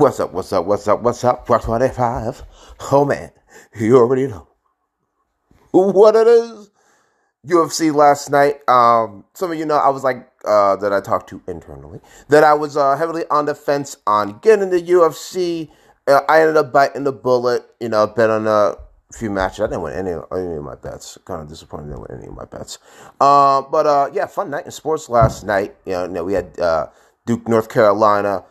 What's up? What's up? What's up? What's up? 425. Oh man, you already know what it is. UFC last night. Um, some of you know I was like uh, that I talked to internally that I was uh, heavily on the fence on getting the UFC. Uh, I ended up biting the bullet. You know, bet on a few matches. I didn't win any, any of my bets. Kind of disappointed I didn't win any of my bets. Uh, but uh, yeah, fun night in sports last night. You know, you know we had uh, Duke, North Carolina.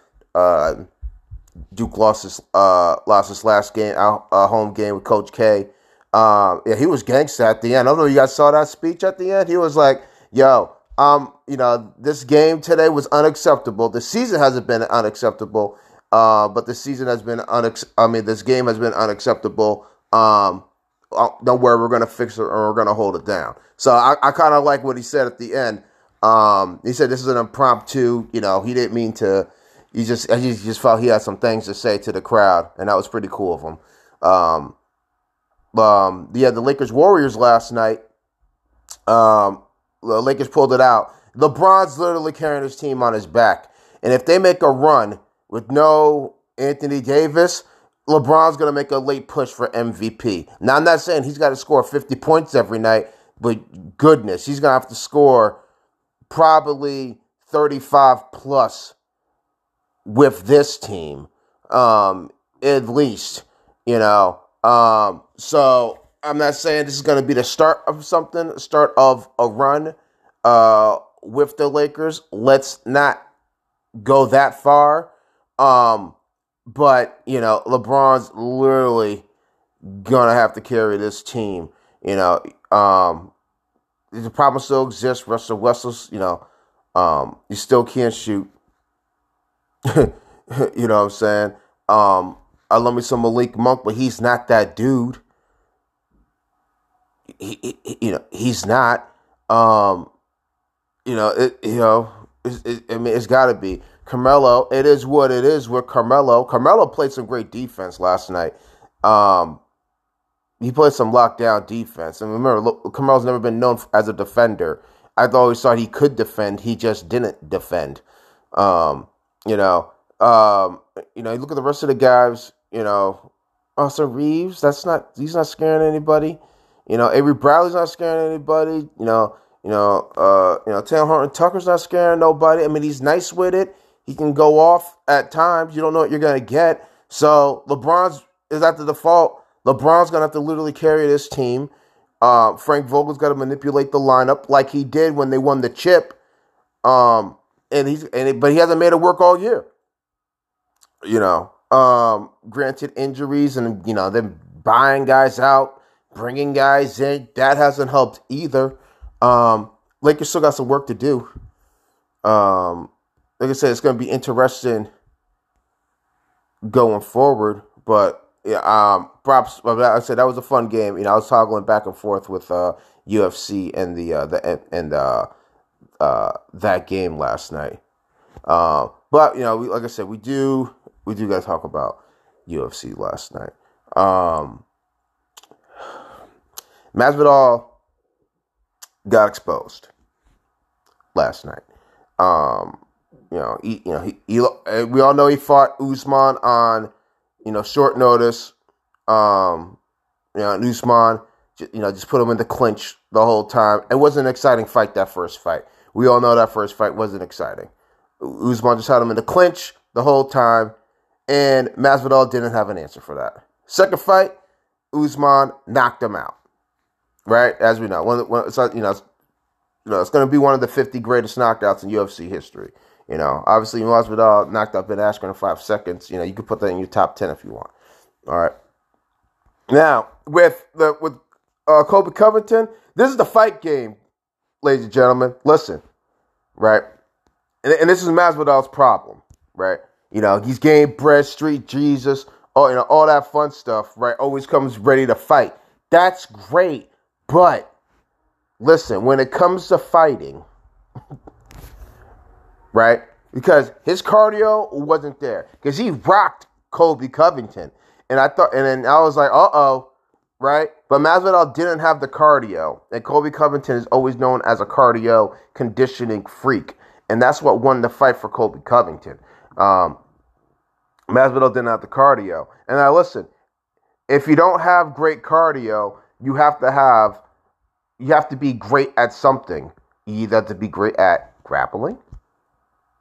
Duke lost his uh, lost his last game, uh, home game with Coach K. Um, yeah, he was gangster at the end. I don't know you guys saw that speech at the end. He was like, "Yo, um, you know, this game today was unacceptable. The season hasn't been unacceptable, uh, but the season has been unex. I mean, this game has been unacceptable. Um, uh, don't worry, we're gonna fix it or we're gonna hold it down." So I, I kind of like what he said at the end. Um, he said this is an impromptu. You know, he didn't mean to he just he just felt he had some things to say to the crowd, and that was pretty cool of him. Um, um, yeah, the Lakers Warriors last night. Um, the Lakers pulled it out. LeBron's literally carrying his team on his back, and if they make a run with no Anthony Davis, LeBron's gonna make a late push for MVP. Now I'm not saying he's got to score 50 points every night, but goodness, he's gonna have to score probably 35 plus with this team, um, at least, you know. Um, so I'm not saying this is going to be the start of something, start of a run uh, with the Lakers. Let's not go that far. Um, but, you know, LeBron's literally going to have to carry this team. You know, um, the problem still exists. Russell Westbrook's, you know, um, you still can't shoot. you know what I'm saying? Um, I love me some Malik Monk, but he's not that dude. He, he, you know, he's not. Um, you know, it, you know, it, I mean, it's got to be Carmelo. It is what it is with Carmelo. Carmelo played some great defense last night. Um, he played some lockdown defense. And remember, look, Carmelo's never been known as a defender. I've always thought he could defend. He just didn't defend. Um, know, um, you know, you look at the rest of the guys. You know, Austin Reaves. That's not. He's not scaring anybody. You know, Avery Bradley's not scaring anybody. You know, you know, uh, you know, Talen Horton Tucker's not scaring nobody. I mean, he's nice with it. He can go off at times. You don't know what you're gonna get. So LeBron's is at the default. LeBron's gonna have to literally carry this team. Uh, Frank Vogel's got to manipulate the lineup like he did when they won the chip. Um, and he's and it, but he hasn't made it work all year. You know, um, granted injuries and you know them buying guys out, bringing guys in that hasn't helped either. Um, Lakers still got some work to do. Um, like I said, it's going to be interesting going forward, but yeah, um, props. Like I said that was a fun game. You know, I was toggling back and forth with uh, UFC and the uh, the and uh, uh, that game last night. Uh, but you know, we, like I said, we do we do got to talk about UFC last night. Um, Masvidal got exposed last night. Um, you know, he, you know, he, he, we all know he fought Usman on, you know, short notice. Um, you know, Usman, you know, just put him in the clinch the whole time. It wasn't an exciting fight that first fight. We all know that first fight wasn't exciting. Usman just had him in the clinch the whole time, and Masvidal didn't have an answer for that. Second fight, Usman knocked him out. Right, as we know, it's, you know, it's, you know, it's going to be one of the 50 greatest knockouts in UFC history. You know, obviously Masvidal knocked out Ben Askren in five seconds. You know, you could put that in your top 10 if you want. All right. Now with the with uh, Colby Covington, this is the fight game ladies and gentlemen, listen, right? And, and this is Masvidal's problem, right? You know, he's game bread, street Jesus, all you know, all that fun stuff, right? Always comes ready to fight. That's great, but listen, when it comes to fighting, right? Because his cardio wasn't there, because he rocked Colby Covington, and I thought, and then I was like, uh oh, right? But Masvidal didn't have the cardio, and Colby Covington is always known as a cardio conditioning freak, and that's what won the fight for Colby Covington. Um, Masvidal didn't have the cardio. And now listen, if you don't have great cardio, you have to have you have to be great at something. You either have to be great at grappling,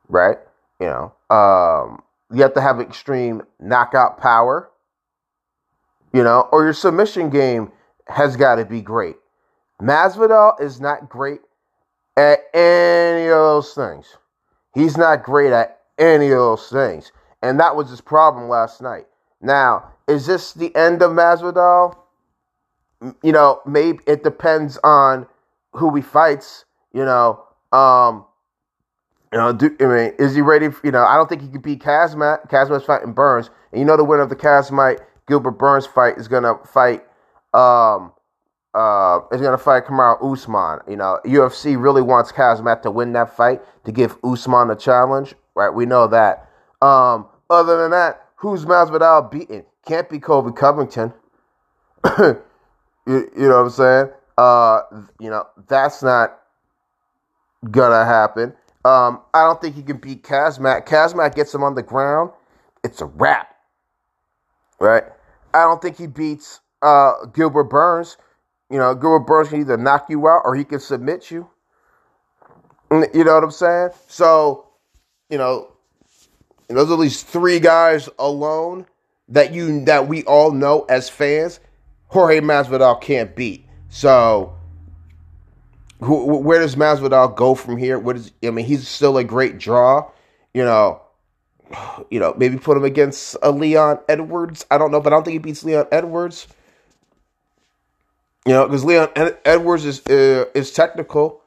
right? You know, um, you have to have extreme knockout power, you know, or your submission game has got to be great. Masvidal is not great at any of those things. He's not great at any of those things. And that was his problem last night. Now, is this the end of Masvidal? You know, maybe it depends on who he fights. You know, um, you know, do, I mean, is he ready? For, you know, I don't think he could beat Khamzat. Khamzat's fighting Burns, and you know the winner of the Khamzat Gilbert Burns fight is gonna fight. Um, uh, is gonna fight Kamaru Usman. You know, UFC really wants Khamzat to win that fight to give Usman a challenge, right? We know that. Um, other than that, who's Masvidal beating? Can't be Colby Covington. you, you know what I'm saying? Uh, you know that's not gonna happen. Um, I don't think he can beat Khamzat. Khamzat gets him on the ground, it's a wrap, right? I don't think he beats uh, Gilbert Burns. You know, Gilbert Burns can either knock you out or he can submit you. You know what I'm saying? So, you know, those are at least three guys alone that you that we all know as fans. Jorge Masvidal can't beat. So where does Masvidal go from here? What is I mean? He's still a great draw. You know, you know, maybe put him against a Leon Edwards. I don't know, but I don't think he beats Leon Edwards. You know, because Leon Edwards is uh, is technical.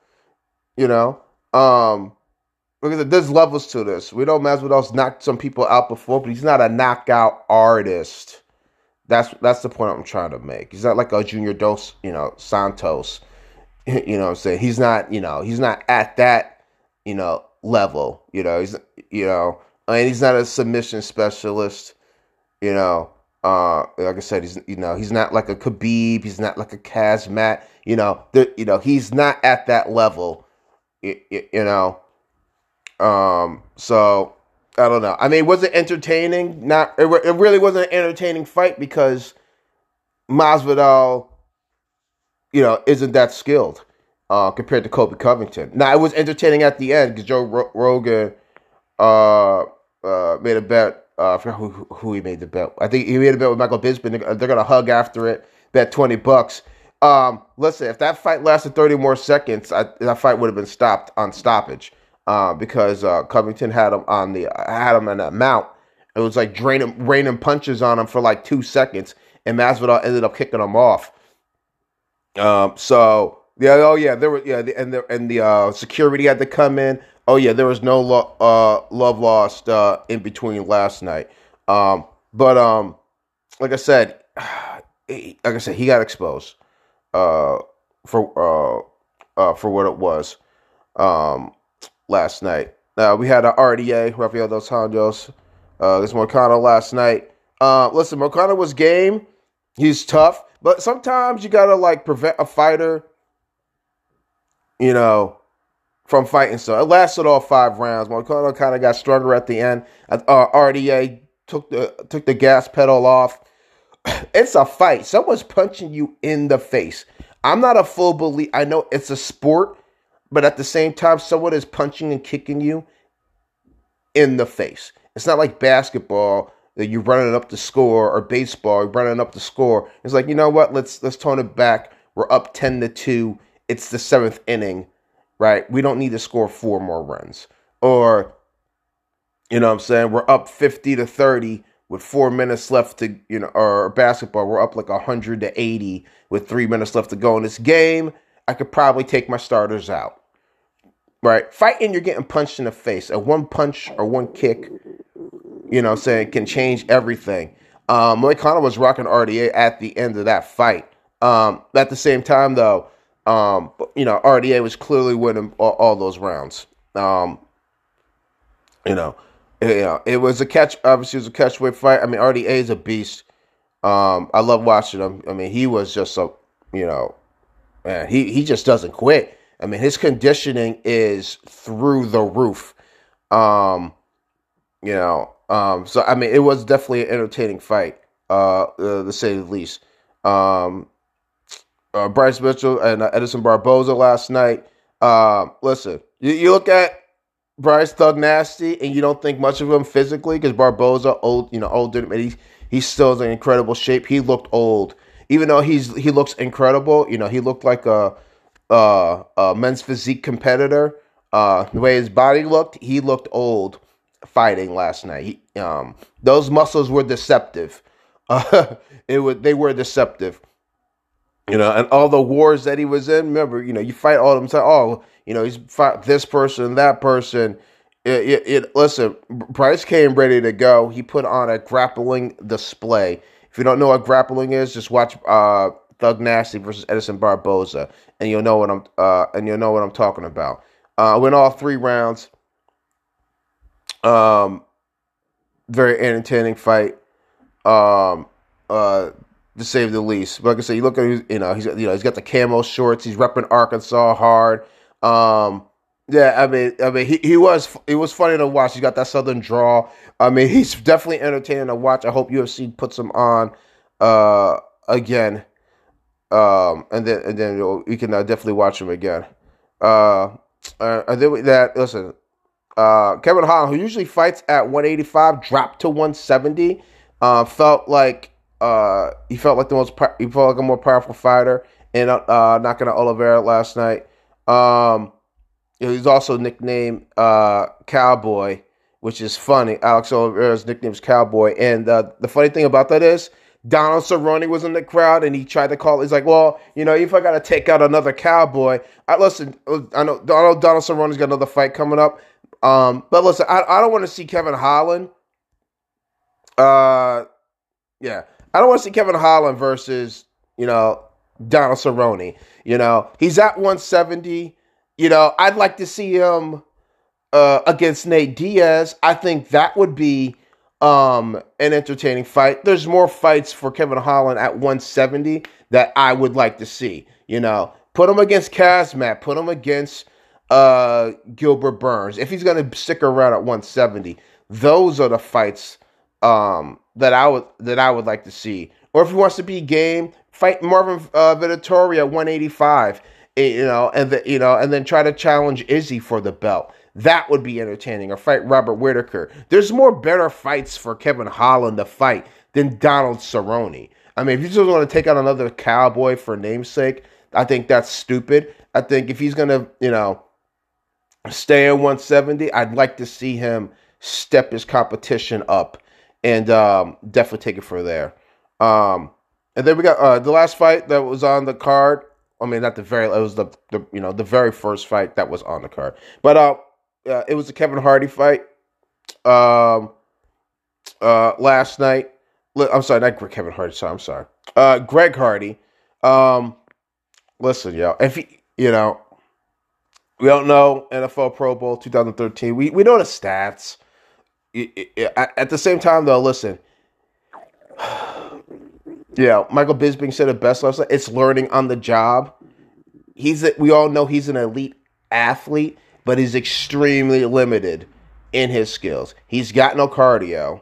You know, um, because there's levels to this. We know Masvidal's knocked some people out before, but he's not a knockout artist. That's that's the point I'm trying to make. He's not like a Junior Dos, you know, Santos You know I'm saying? He's not, you know, he's not at that, you know, level. You know, he's you know, and he's not a submission specialist, you know. Uh, like I said, he's you know he's not like a Khabib, he's not like a Khamzat, you know, you know he's not at that level, you, you, you know. Um, so I don't know. I mean, was it entertaining? Not. It, it really wasn't an entertaining fight because Masvidal you know, isn't that skilled uh, compared to Colby Covington. Now, it was entertaining at the end because Joe Rogan uh, uh, made a bet. Uh, I forgot who, who he made the bet. I think he made a bet with Michael Bisping. They're, they're to hug after it, bet 20 bucks. Um, listen, if that fight lasted 30 more seconds, I, that fight would have been stopped on stoppage uh, because uh, Covington had him on the had him on that mount. It was like draining, raining punches on him for like two seconds, and Masvidal ended up kicking him off. Um, so yeah, oh yeah, there was yeah, the, and the and the uh, security had to come in. Oh yeah, there was no lo- uh, love lost uh, in between last night. Um, but um, like I said, like I said, he got exposed uh, for uh, uh, for what it was um, last night. Uh, we had an RDA, Rafael dos Anjos, uh, this Moicano last night. Uh, listen, Moicano was game. He's tough. But sometimes you gotta like prevent a fighter, you know, from fighting. So it lasted all five rounds. Moicano kind of got stronger at the end. Uh, RDA took the took the gas pedal off. It's a fight. Someone's punching you in the face. I'm not a full believer. I know it's a sport, but at the same time, someone is punching and kicking you in the face. It's not like basketball that you're running up the score or baseball, you're running up the score. It's like, you know what? Let's let's tone it back. We're up 10 to 2. It's the seventh inning, right? We don't need to score four more runs. Or, you know what I'm saying? We're up 50 to 30 with four minutes left to, you know, or basketball, we're up like 100 to 80 with three minutes left to go in this game. I could probably take my starters out. Right? Fighting, you're getting punched in the face. A one punch or one kick you know, saying can change everything. Um, Connor was rocking RDA at the end of that fight. Um, at the same time, though, um, but, you know, RDA was clearly winning all, all those rounds. Um, you know, it, you know, it was a catch. Obviously, it was a catchweight fight. I mean, RDA is a beast. Um, I love watching him. I mean, he was just so, you know, man, he he just doesn't quit. I mean, his conditioning is through the roof. Um, you know, Um, so I mean, it was definitely an entertaining fight, uh, uh to say the least. Um, uh, Bryce Mitchell and uh, Edson Barboza last night. Uh, listen, you, you look at Bryce Thug Nasty, and you don't think much of him physically because Barboza, old, you know, older, but he he still is in incredible shape. He looked old, even though he's he looks incredible. You know, he looked like a, a, a men's physique competitor. Uh, the way his body looked, he looked old fighting last night. He, um, those muscles were deceptive. Uh, it would they were deceptive. You know, and all the wars that he was in. Remember, you know, you fight all them time. Oh, you know, he's fought this person, that person. It, it, it, listen, Bryce came ready to go. He put on a grappling display. If you don't know what grappling is, just watch uh, Thug Nasty versus Edson Barboza, and you'll know what I'm uh, and you'll know what I'm talking about. Uh, win all three rounds. Um, very entertaining fight. Um, uh, to save the least. But like I said, you look at you know he's you know he's got the camo shorts. He's repping Arkansas hard. Um, yeah, I mean, I mean, he, he was it was funny to watch. He's got that southern draw. I mean, he's definitely entertaining to watch. I hope UFC puts him on uh, again, um, and then and then we can uh, definitely watch him again. Uh, uh, and then that listen, uh, Kevin Holland, who usually fights at 185, dropped to 170. Uh, felt like uh, he felt like the most he felt like a more powerful fighter and uh, knocking out Oliveira last night. Um, he's also nicknamed uh, Cowboy, which is funny. Alex Oliveira's nickname is Cowboy, and uh, the funny thing about that is Donald Cerrone was in the crowd, and he tried to call. He's like, "Well, you know, if I got to take out another Cowboy, I listen. I know Donald Donald Cerrone's got another fight coming up, um, but listen, I, I don't want to see Kevin Holland. Uh, yeah, I don't want to see Kevin Holland versus, you know, Donald Cerrone. You know, he's at 170. You know, I'd like to see him uh, against Nate Diaz. I think that would be um, an entertaining fight. There's more fights for Kevin Holland at 170 that I would like to see. You know, put him against Khamzat, put him against uh, Gilbert Burns. If he's going to stick around at 170, those are the fights um, that I would that I would like to see. Or if he wants to be game, fight Marvin uh, Vettori at 185, eh, you know, and the, you know, and then try to challenge Izzy for the belt. That would be entertaining. Or fight Robert Whitaker. There's more better fights for Kevin Holland to fight than Donald Cerrone. I mean, if you just want to take out another cowboy for namesake, I think that's stupid. I think if he's gonna, you know, stay at 170, I'd like to see him step his competition up and um, definitely take it for there. Um, and then we got uh, the last fight that was on the card. I mean, not the very. It was the, the you know the very first fight that was on the card, but uh, uh it was the Kevin Hardy fight. Um, uh, last night. I'm sorry, not Kevin Hardy. Sorry, I'm sorry. Uh, Greg Hardy. Um, listen, yo, if he, you know, we don't know NFL Pro Bowl 2013. We we know the stats at the same time, though, listen. Yeah, Michael Bisping said it best last night. It's learning on the job. He's a, we all know he's an elite athlete, but he's extremely limited in his skills. He's got no cardio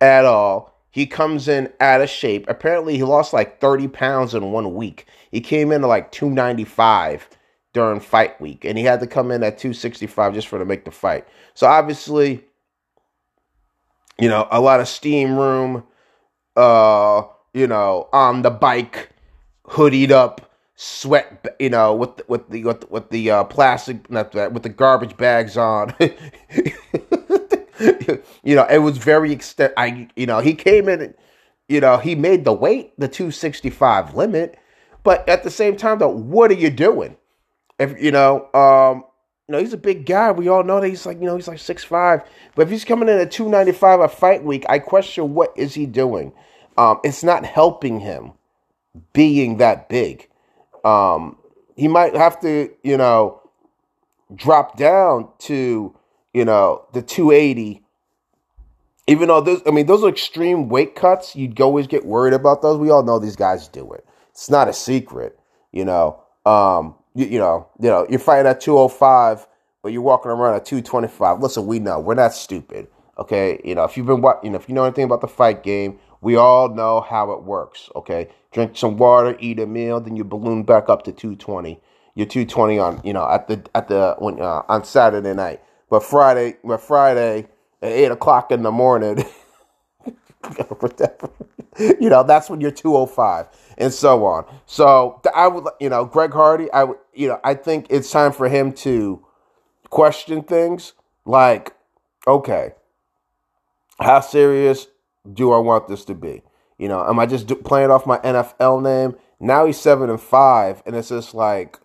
at all. He comes in out of shape. Apparently, he lost like 30 pounds in one week. He came in at like 295 during fight week, and he had to come in at 265 just for to make the fight. So obviously, you know, a lot of steam room, uh, you know, on the bike, hoodied up, sweat, you know, with with the with the, with the uh, plastic, not that, with the garbage bags on. you know, it was very extent. I, you know, he came in, you know, he made the weight the 265 limit, but at the same time, though, what are you doing? If you know, um, you know, he's a big guy. We all know that he's like, you know, he's like six five. But if he's coming in at two ninety five a fight week, I question what is he doing. Um, it's not helping him being that big. Um, he might have to, you know, drop down to, you know, the two eighty. Even though those, I mean, those are extreme weight cuts. You'd always get worried about those. We all know these guys do it. It's not a secret, you know. Um, you, you know, you know, you're fighting at 205 but you're walking around at 225. Listen, we know we're not stupid. Okay, you know if you've been what you know if you know anything about the fight game, we all know how it works. Okay, drink some water, eat a meal, then you balloon back up to 220. You're 220 on you know at the at the when uh, on Saturday night, but Friday, but Friday at eight o'clock in the morning. you know that's when you're 205 and so on so i would you know greg hardy i would you know i think it's time for him to question things like okay how serious do I want this to be? You know, am I just do, playing off my NFL name? Now he's seven and five, and it's just like,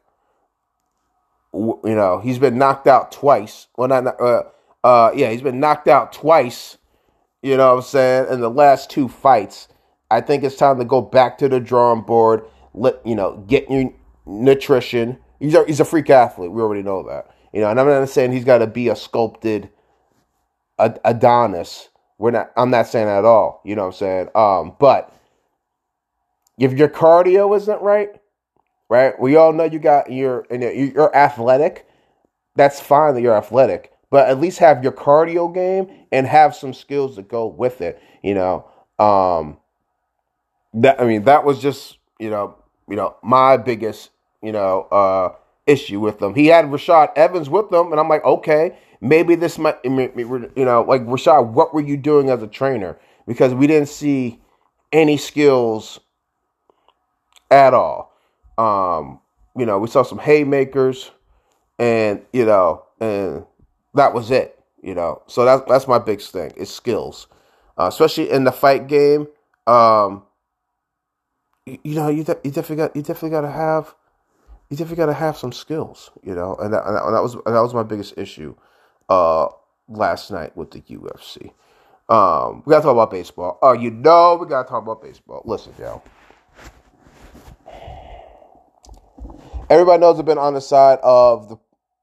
you know, he's been knocked out twice. Well, not, uh, uh, yeah, he's been knocked out twice. You know what I'm saying? In the last two fights, I think it's time to go back to the drawing board. Let you know, get your nutrition. He's a, he's a freak athlete. We already know that. You know, and I'm not saying he's got to be a sculpted Adonis we're not. I'm not saying that at all. You know what I'm saying? Um, but if your cardio isn't right, right? We all know you got your you're athletic. That's fine that you're athletic, but at least have your cardio game and have some skills to go with it. You know, um, that I mean that was just you know you know my biggest you know uh issue with them. He had Rashad Evans with them, and I'm like, okay, maybe this might, you know, like Rashad, what were you doing as a trainer? Because we didn't see any skills at all. Um, you know, we saw some haymakers, and you know, and that was it. You know, so that's that's my big thing is skills, uh, especially in the fight game. Um, you, you know, you de- you definitely got you definitely got to have you definitely got to have some skills, you know, and that, and that, was that was my biggest issue uh, last night with the UFC. Um, we got to talk about baseball. Oh, you know, we got to talk about baseball. Listen, yo. Everybody knows I've been on the side of the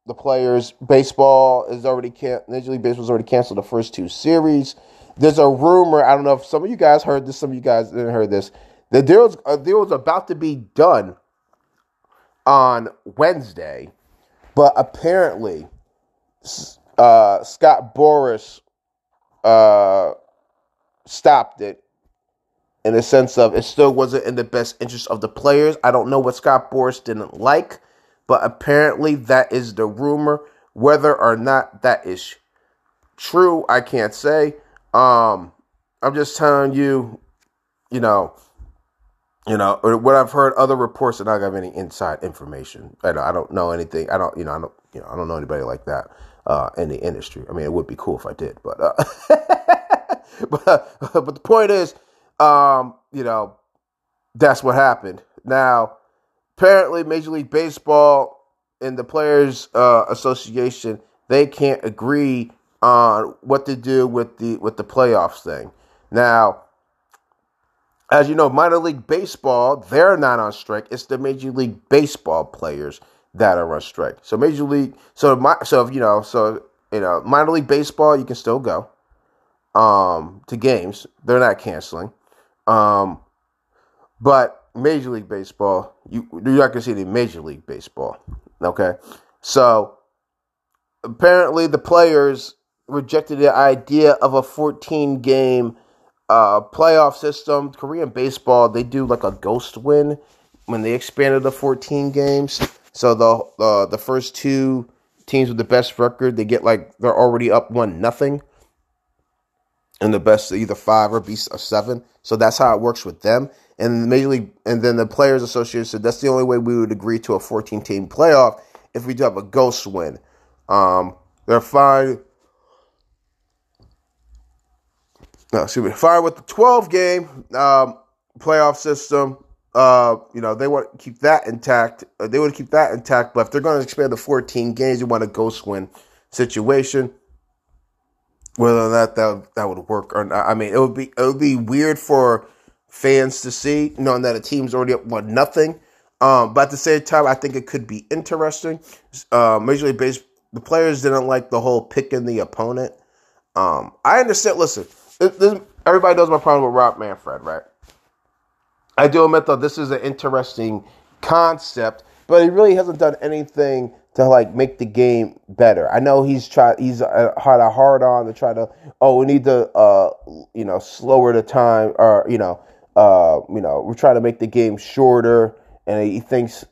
the players. Baseball is already can Major League Baseball's already canceled the first two series. There's a rumor. I don't know if some of you guys heard this. Some of you guys didn't hear this. The deal a deal was about to be done on Wednesday, but apparently uh, Scott Boras uh, stopped it in the sense of it still wasn't in the best interest of the players. I don't know what Scott Boras didn't like, but apparently that is the rumor. Whether or not that is true, I can't say. Um, I'm just telling you, you know, you know, what I've heard other reports, and I don't have any inside information. I don't, I don't know anything. I don't, you know, I don't, you know, I don't know anybody like that uh, in the industry. I mean, it would be cool if I did, but uh, but but the point is, um, you know, that's what happened. Now, apparently, Major League Baseball and the Players uh, Association they can't agree on what to do with the with the playoffs thing. Now, as you know, minor league baseball, they're not on strike. It's the Major League Baseball players that are on strike. So Major League, so my, so you know, so you know, minor league baseball, you can still go um, to games. They're not canceling. Um, but Major League Baseball, you you're not gonna see any Major League Baseball. Okay, so apparently the players rejected the idea of a 14 game uh, playoff system. Korean baseball, they do like a ghost win when they expanded the 14 games. So the uh, the first two teams with the best record, they get like they're already up one nothing. And the best either five or be a seven. So that's how it works with them. And the major league and then the players association said that's the only way we would agree to a 14 team playoff if we do have a ghost win. Um, they're fine. No, excuse me. Fine with the 12 game um, playoff system uh, you know, they want to keep that intact. Uh, they want to keep that intact, but if they're going to expand the 14 games, you want a ghost win situation. Whether that that that would work or not, I mean, it would be it would be weird for fans to see, knowing that a team's already up one nothing. Um, but at the same time, I think it could be interesting. Uh, Major League the players didn't like the whole picking the opponent. Um, I understand. Listen, everybody knows my problem with Rob Manfred, right? I do admit though this is an interesting concept but he really hasn't done anything to like make the game better. I know he's tried. He's uh, had a hard on to try to. Oh, we need to, uh, you know, slower the time, or you know, uh, you know, we're trying to make the game shorter, and he thinks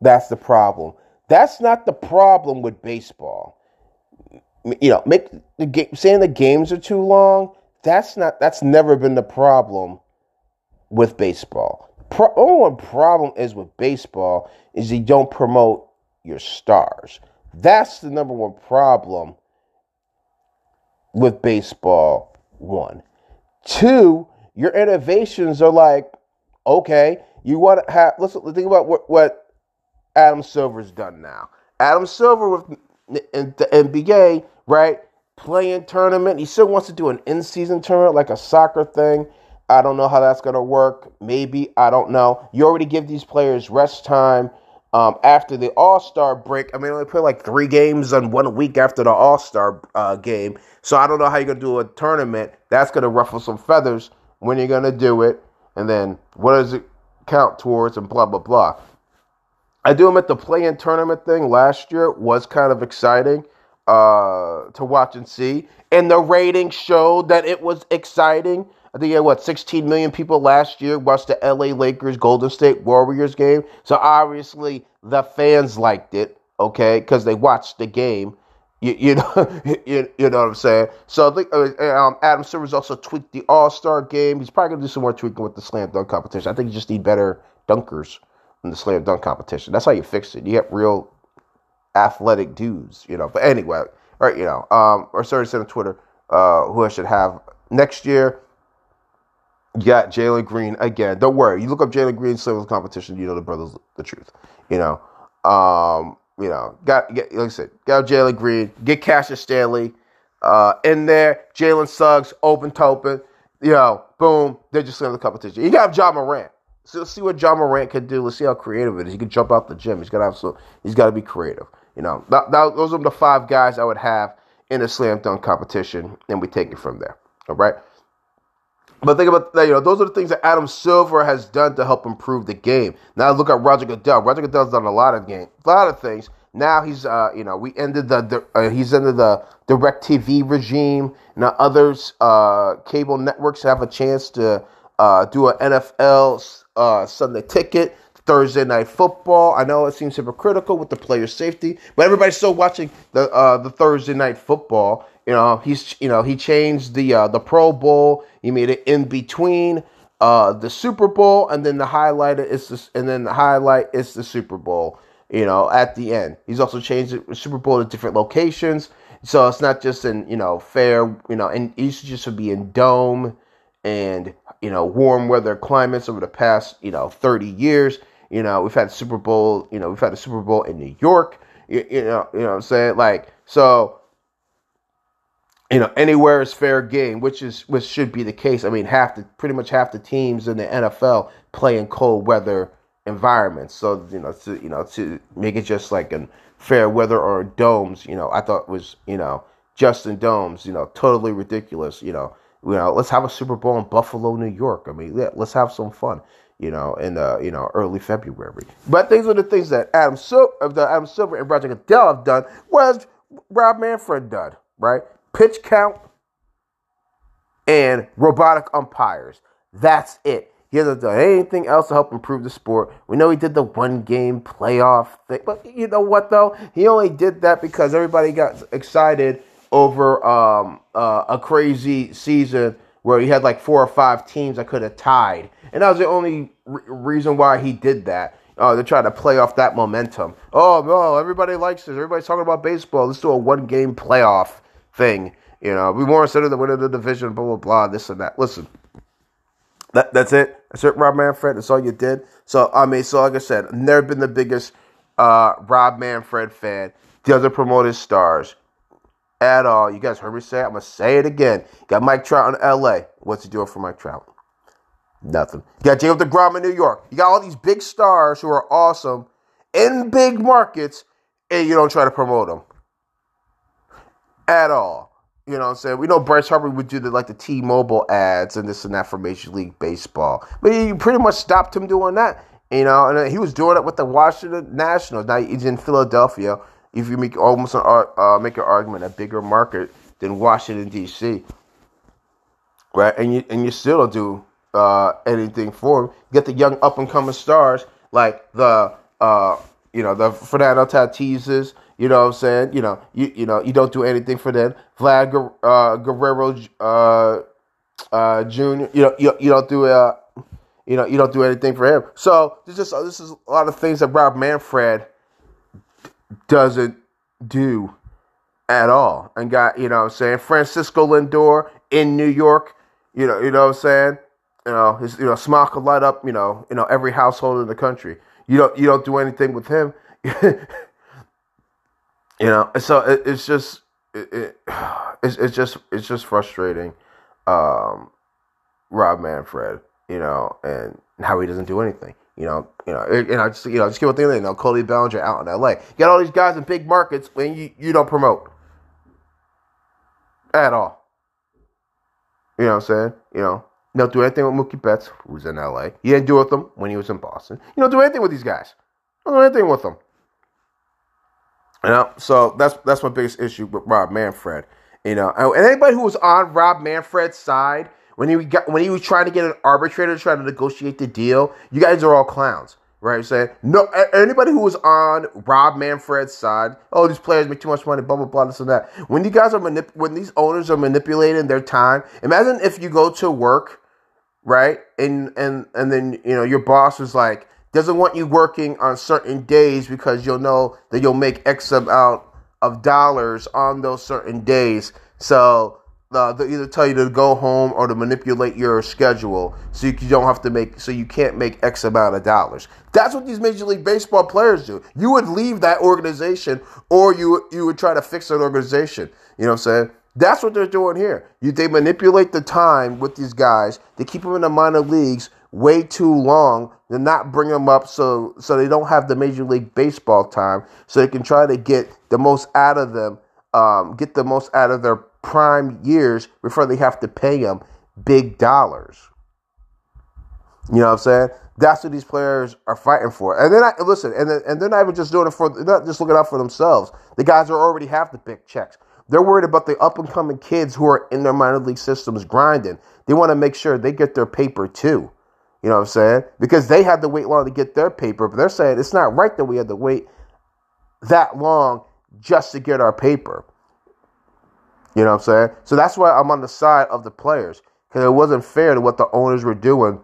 that's the problem. That's not the problem with baseball. You know, make the game saying the games are too long. That's not. That's never been the problem with baseball. Pro, only one problem is with baseball is you don't promote your stars. That's the number one problem with baseball. One, two, your innovations are like, okay, you want to have. Let's think about what what Adam Silver's done now. Adam Silver with the NBA, right? Play-in tournament. He still wants to do an in-season tournament, like a soccer thing. I don't know how that's gonna work. Maybe I don't know. You already give these players rest time um, after the All Star break. I mean, they play like three games on one week after the All Star uh, game. So I don't know how you're gonna do a tournament. That's gonna ruffle some feathers when you're gonna do it, and then what does it count towards, and blah blah blah. I do at the play-in tournament thing last year was kind of exciting uh, to watch and see, and the ratings showed that it was exciting. I think you had what 16 million people last year watched the LA Lakers Golden State Warriors game. So obviously the fans liked it, okay, because they watched the game. You, you know, you, you, know what I'm saying. So I think uh, um, Adam Silver's also tweaked the All Star game. He's probably gonna do some more tweaking with the slam dunk competition. I think you just need better dunkers in the slam dunk competition. That's how you fix it. You get real athletic dudes, you know. But anyway, or you know, um, or sorry, said on Twitter uh, who I should have next year. Got Jalen Green again. Don't worry. You look up Jalen Green slam competition. You know the brother's the truth. You know, um, you know, got get like I said, got Jalen Green, get Cassius Stanley uh, in there. Jalen Suggs, open topen. You know, boom, they're just in the competition. You got Ja Morant. So let's see what Ja Morant can do. Let's see how creative it is. He can jump out the gym. He's got to have so he's got to be creative. You know, that, that, those are the five guys I would have in a slam dunk competition, and we take it from there. All right. But think about that. You know, those are the things that Adam Silver has done to help improve the game. Now look at Roger Goodell. Roger Goodell's done a lot of game, a lot of things. Now he's, uh, you know, we ended the, uh, he's under the DirecTV regime. Now others, uh, cable networks have a chance to uh, do an NFL uh, Sunday ticket. Thursday night football. I know it seems hypocritical with the player safety, but everybody's still watching the uh, the Thursday night football. You know, he's you know he changed the uh, the Pro Bowl. He made it in between uh, the Super Bowl, and then the highlight is this, and then the highlight is the Super Bowl. You know, at the end, he's also changed the Super Bowl to different locations, so it's not just in you know fair. You know, and it used to just be in dome and you know warm weather climates over the past you know 30 years. You know, we've had Super Bowl. You know, we've had a Super Bowl in New York. You, you know, you know what I'm saying? Like so you know, anywhere is fair game, which is which should be the case. I mean, half the pretty much half the teams in the NFL play in cold weather environments. So you know, to you know, to make it just like in fair weather or domes, you know, I thought was you know just in domes, you know, totally ridiculous. You know, you know, let's have a Super Bowl in Buffalo, New York. I mean, yeah, let's have some fun. You know, in the you know early February. But these are the things that Adam Silver, uh, the Adam Silver and Roger Goodell have done. Whereas Rob Manfred done, right? Pitch count, and robotic umpires. That's it. He hasn't done anything else to help improve the sport. We know he did the one game playoff thing, but you know what though? He only did that because everybody got excited over um, uh, a crazy season where he had like four or five teams that could have tied, and that was the only re- reason why he did that. Uh, they're trying to play off that momentum. Oh no, everybody likes this. Everybody's talking about baseball. Let's do a one game playoff thing. You know, we of the winner of the division, blah blah blah, this and that. Listen, that that's it. That's it, Rob Manfred. That's all you did. So I mean, so like I said, I've never been the biggest uh, Rob Manfred fan. Doesn't promote his stars at all. You guys heard me say it. I'm gonna say it again. Got Mike Trout in L.A. What's he doing for Mike Trout? Nothing. You got Jacob DeGrom in New York. You got all these big stars who are awesome in big markets, and you don't try to promote them at all. You know what I'm saying? We know Bryce Harper would do the like the T-Mobile ads and this and that for Major League Baseball, but you pretty much stopped him doing that. You know, and he was doing it with the Washington Nationals. Now he's in Philadelphia. If you make almost an uh, make an argument, a bigger market than Washington D.C. Right, and you and you still don't do uh, anything for him. Get the young up and coming stars like the uh, you know the Fernando Tatises. You know what I'm saying? You know you you know you don't do anything for them. Vlad uh, Guerrero uh, uh, Jr. You know you, you don't do uh, you know you don't do anything for him. So this is this is a lot of things that Rob Manfred doesn't do at all. And got you know what I'm saying Francisco Lindor in New York. You know you know what I'm saying. You know his you know smile could light up you know you know every household in the country. You don't you don't do anything with him. you know, so it, it's just it, it, it's it's just it's just frustrating. Um, Rob Manfred, you know, and how he doesn't do anything. You know, you know, and I just you know just keep a thing. You know, Cody Bellinger out in L.A. You got all these guys in big markets when you you don't promote at all. You know what I'm saying? You know, don't do anything with Mookie Betts, who's in LA. You didn't do it with them when he was in Boston. You don't do anything with these guys. You don't do anything with them. You know, so that's that's my biggest issue with Rob Manfred. You know, and anybody who was on Rob Manfred's side when he got when he was trying to get an arbitrator trying to negotiate the deal, you guys are all clowns, right? Saying no, anybody who was on Rob Manfred's side, oh, these players make too much money, blah blah blah, this and that. When you guys are manip- when these owners are manipulating their time, imagine if you go to work right? And and and then you know your boss is like doesn't want you working on certain days because you'll know that you'll make X amount of dollars on those certain days. So uh, they'll either tell you to go home or to manipulate your schedule so you don't have to make so you can't make X amount of dollars. That's what these Major League Baseball players do. You would leave that organization or you you would try to fix that organization. You know what I'm saying? That's what they're doing here. You, they manipulate the time with these guys. They keep them in the minor leagues way too long. They not bring them up so so they don't have the Major League Baseball time, so they can try to get the most out of them, um, get the most out of their prime years before they have to pay them big dollars. You know what I'm saying? That's what these players are fighting for. And then I listen, and and they're not even just doing it for, they're not just looking out for themselves. The guys are already have the big checks. They're worried about the up and coming kids who are in their minor league systems grinding. They want to make sure they get their paper too. You know what I'm saying? Because they had to wait long to get their paper, but they're saying it's not right that we had to wait that long just to get our paper. You know what I'm saying? So that's why I'm on the side of the players because it wasn't fair to what the owners were doing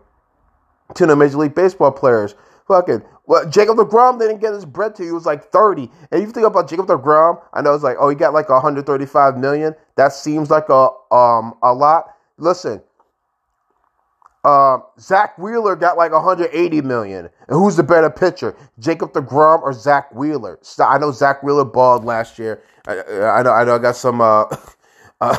to the Major League Baseball players. Fucking well, Jacob DeGrom didn't get his bread till he was like 30. And you think about Jacob DeGrom, I know it's like, oh, he got like 135 million. That seems like a um a lot. Listen, um, Zack Wheeler got like 180 million. And who's the better pitcher, Jacob DeGrom or Zack Wheeler? I know Zack Wheeler balled last year. I, I know, I know, I got some. Uh, uh,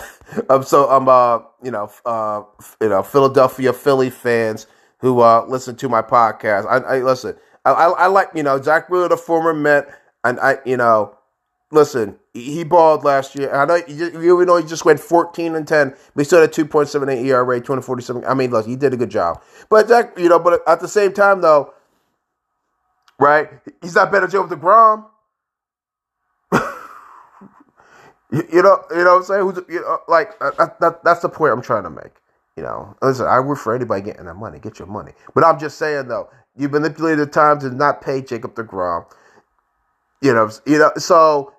um, so I'm, uh, you know, uh, you know, Philadelphia Philly fans who uh, listen to my podcast. I, I listen. I, I, I, like you know Zack Wheeler, the former Met, and I you know listen. He balled last year. I know you, know he just went fourteen and ten. But he still had two point seven eight ERA, two hundred forty seven. I mean, look, he did a good job. But Zack, you know, but at the same time though, right? He's not better Joe DeGrom. you, you know, you know what I'm saying? Who's you know, like uh, that, that's the point I'm trying to make. You know, listen, I work for anybody getting that money. Get your money. But I'm just saying though, you manipulated the time to not pay Jacob DeGrom. You know, you know, so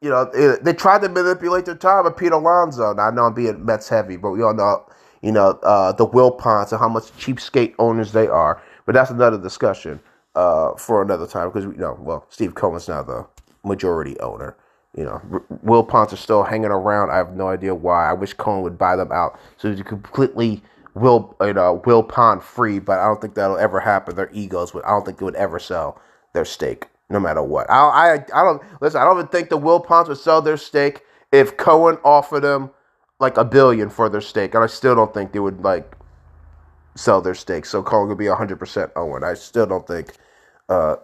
you know they tried to manipulate their time with Pete Alonso. Now I know I'm being Mets heavy, but we all know, you know, uh, the Wilpons and how much cheapskate owners they are. But that's another discussion uh, for another time because you know, well, Steve Cohen's now the majority owner. You know, will Wilpons are still hanging around. I have no idea why. I wish Cohen would buy them out so you completely will you know Will Wilpon free. But I don't think that'll ever happen. Their egos would. I don't think they would ever sell their stake, no matter what. I I, I don't listen. I don't even think the Wilpons would sell their stake if Cohen offered them like a billion for their stake, and I still don't think they would like sell their stake. So Cohen would be hundred percent Owen. I still don't think uh,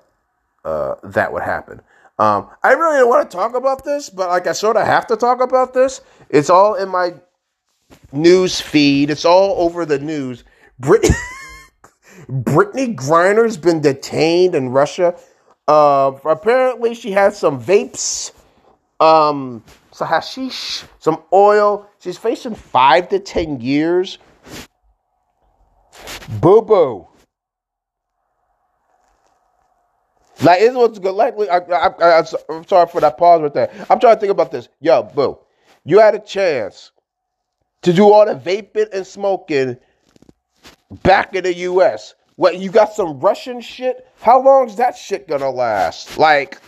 uh, that would happen. Um, I really don't want to talk about this, but like I sort of have to talk about this. It's all in my news feed. It's all over the news. Brit- Brittney Griner's been detained in Russia. Uh, apparently, she had some vapes, um, some hashish, some oil. She's facing five to ten years. Boo boo. Like, is what's good. Like, I, I, I'm sorry for that pause right there. I'm trying to think about this. Yo, boo, you had a chance to do all the vaping and smoking back in the U.S. What you got some Russian shit? How long is that shit gonna last? Like,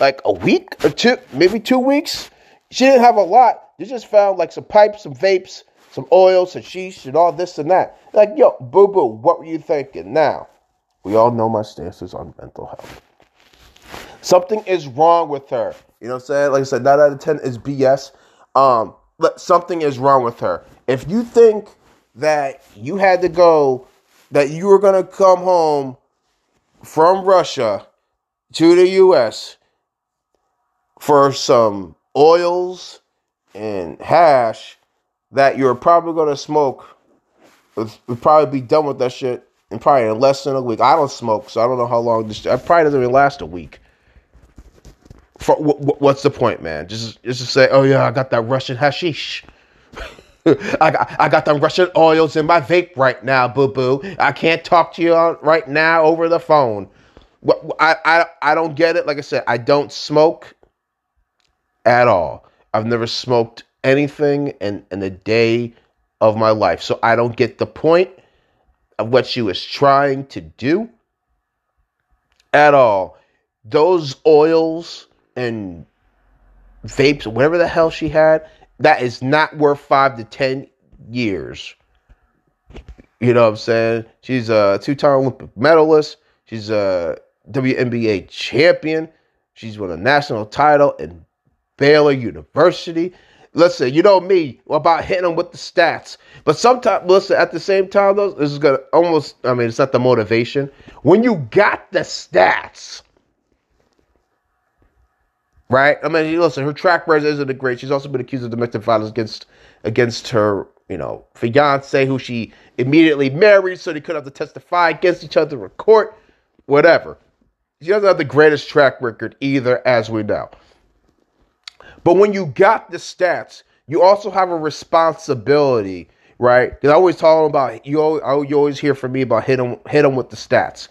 like a week or two, maybe two weeks. She didn't have a lot. You just found like some pipes, some vapes, some oil, some sheesh, and all this and that. Like, yo, boo boo, what were you thinking? Now, we all know my stances on mental health. Something is wrong with her. You know what I'm saying? Like I said, 9 out of 10 is BS. Um, but something is wrong with her. If you think that you had to go, that you were going to come home from Russia to the U.S. for some oils and hash that you're probably going to smoke, would probably be done with that shit in probably in less than a week. I don't smoke, so I don't know how long this. Probably doesn't even last a week. For, what's the point, man? Just just to say, oh yeah, I got that Russian hashish. I got I got them Russian oils in my vape right now, boo boo. I can't talk to you right now over the phone. I, I I don't get it. Like I said, I don't smoke at all. I've never smoked anything in in a day of my life, so I don't get the point of what she was trying to do at all. Those oils and vapes, whatever the hell she had, that is not worth five to ten years. You know what I'm saying? She's a two-time Olympic medalist. She's a WNBA champion. She's won a national title in Baylor University. Listen, you know me about hitting them with the stats. But sometimes, listen, at the same time, though, this is gonna almost. I mean, it's not the motivation. When you got the stats, right? I mean, listen, her track record isn't great. She's also been accused of domestic violence against against her, you know, fiance, who she immediately married, so they couldn't have to testify against each other in court. Whatever. She doesn't have the greatest track record either, as we know. But when you got the stats, you also have a responsibility, right? Because I always talk about you. Always, you always hear from me about hit them, hit them with the stats.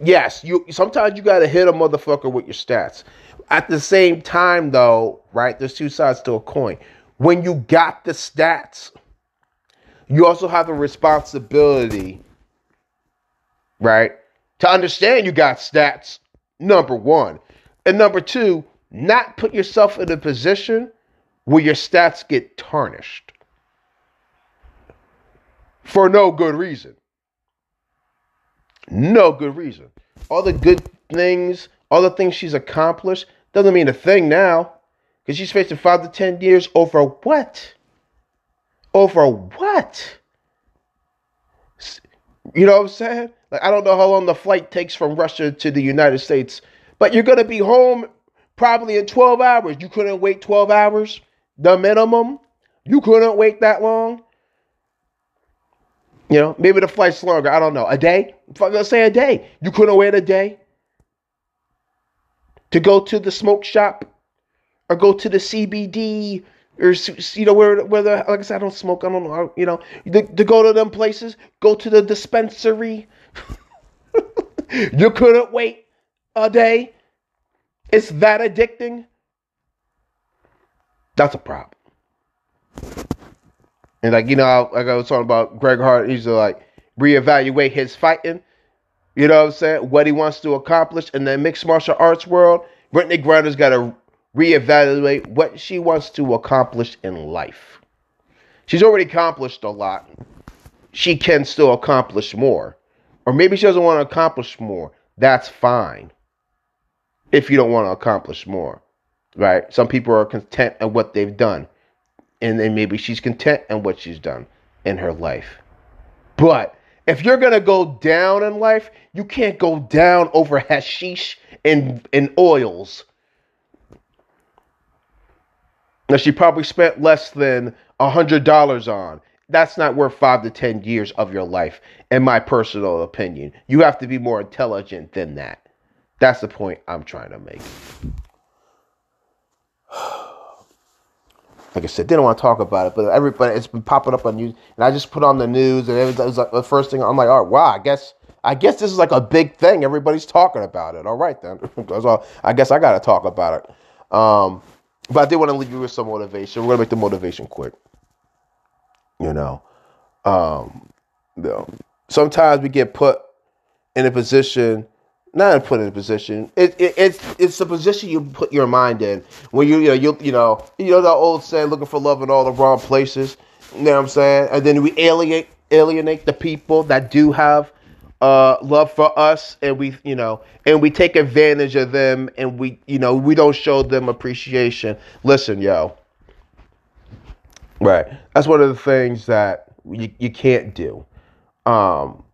Yes, you sometimes you got to hit a motherfucker with your stats. At the same time, though, right? There's two sides to a coin. When you got the stats, you also have a responsibility, right? To understand you got stats, number one. And number two, not put yourself in a position where your stats get tarnished for no good reason. No good reason. All the good things, all the things she's accomplished, doesn't mean a thing now. Because she's facing five to ten years over what? Over what? You know what I'm saying? Like I don't know how long the flight takes from Russia to the United States, but you're gonna be home probably in 12 hours. You couldn't wait 12 hours, the minimum. You couldn't wait that long. You know, maybe the flight's longer. I don't know. A day? Let's say a day. You couldn't wait a day to go to the smoke shop or go to the CBD or you know where where the like I said I don't smoke. I don't know. You know to, to go to them places. Go to the dispensary. you couldn't wait a day. It's that addicting. That's a problem. And like you know, like I was talking about Greg Hardy, he's like reevaluate his fighting. You know what I'm saying? What he wants to accomplish in the mixed martial arts world. Brittney Griner's got to reevaluate what she wants to accomplish in life. She's already accomplished a lot. She can still accomplish more. Or maybe she doesn't want to accomplish more. That's fine if you don't want to accomplish more, right? Some people are content at what they've done, and then maybe she's content in what she's done in her life. But if you're gonna go down in life, you can't go down over hashish and and oils. That she probably spent less than a hundred dollars on that's not worth five to ten years of your life, in my personal opinion. You have to be more intelligent than that. That's the point I'm trying to make. Like I said, didn't want to talk about it, but everybody it's been popping up on news, and I just put on the news, and it was like the first thing I'm like, oh wow, I guess I guess this is like a big thing. Everybody's talking about it. All right then, all, I guess I got to talk about it. Um, but I did want to leave you with some motivation. We're gonna make the motivation quick. You know, um, you know, sometimes we get put in a position, not put in a position. It, it, it's it's the position you put your mind in when you you know you you know you know the old saying, looking for love in all the wrong places. You know what I'm saying? And then we alienate alienate the people that do have uh, love for us, and we you know and we take advantage of them, and we you know we don't show them appreciation. Listen, yo. Right. That's one of the things that you, you can't do. Um,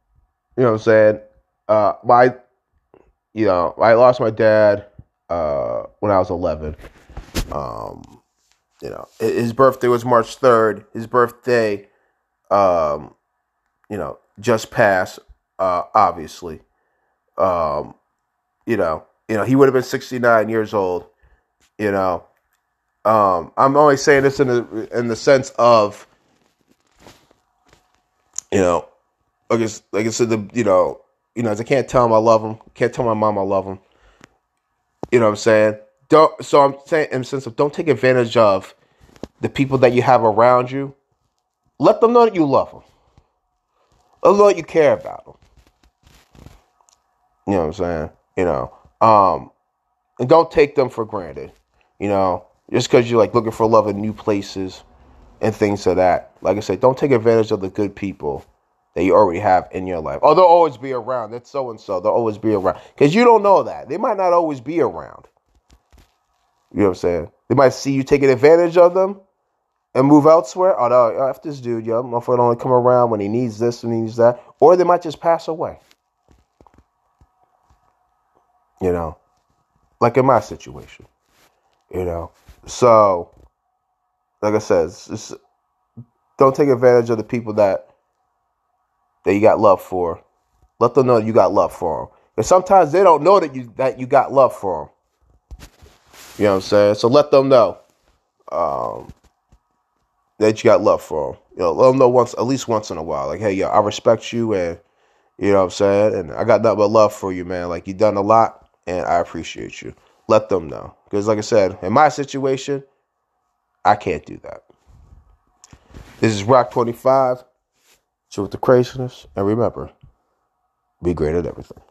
you know what I'm saying? Uh, my, you know, I lost my dad uh, when I was 11. Um, you know, his birthday was March 3rd. His birthday, um, you know, just passed, uh, obviously. Um, you know, you know, he would have been 69 years old, you know. Um, I'm only saying this in the in the sense of, you know, like I, like I said, the you know, you know, as I can't tell him I love him, can't tell my mom I love him. You know what I'm saying? Don't. So I'm saying in the sense of don't take advantage of the people that you have around you. Let them know that you love them. Let them know that you care about them. You know what I'm saying? You know, um, and don't take them for granted. You know, just because you're like looking for love in new places and things of that. Like I said, don't take advantage of the good people that you already have in your life. Oh, they'll always be around. That's so and so. They'll always be around. Because you don't know that. They might not always be around. You know what I'm saying? They might see you taking advantage of them and move elsewhere. Oh, no, F this dude, yo. Motherfucker only come around when he needs this and he needs that. Or they might just pass away. You know? Like in my situation. You know? So, like I said, just don't take advantage of the people that that you got love for. Let them know you got love for them. Because sometimes they don't know that you that you got love for them. You know what I'm saying? So let them know um, that you got love for them. You know, let them know once, at least once in a while. Like, hey, yo, I respect you, and you know what I'm saying. And I got nothing but love for you, man. Like you done a lot, and I appreciate you. Let them know. Because, like I said, in my situation, I can't do that. This is Rock 25. Chill with the craziness. And remember, be great at everything.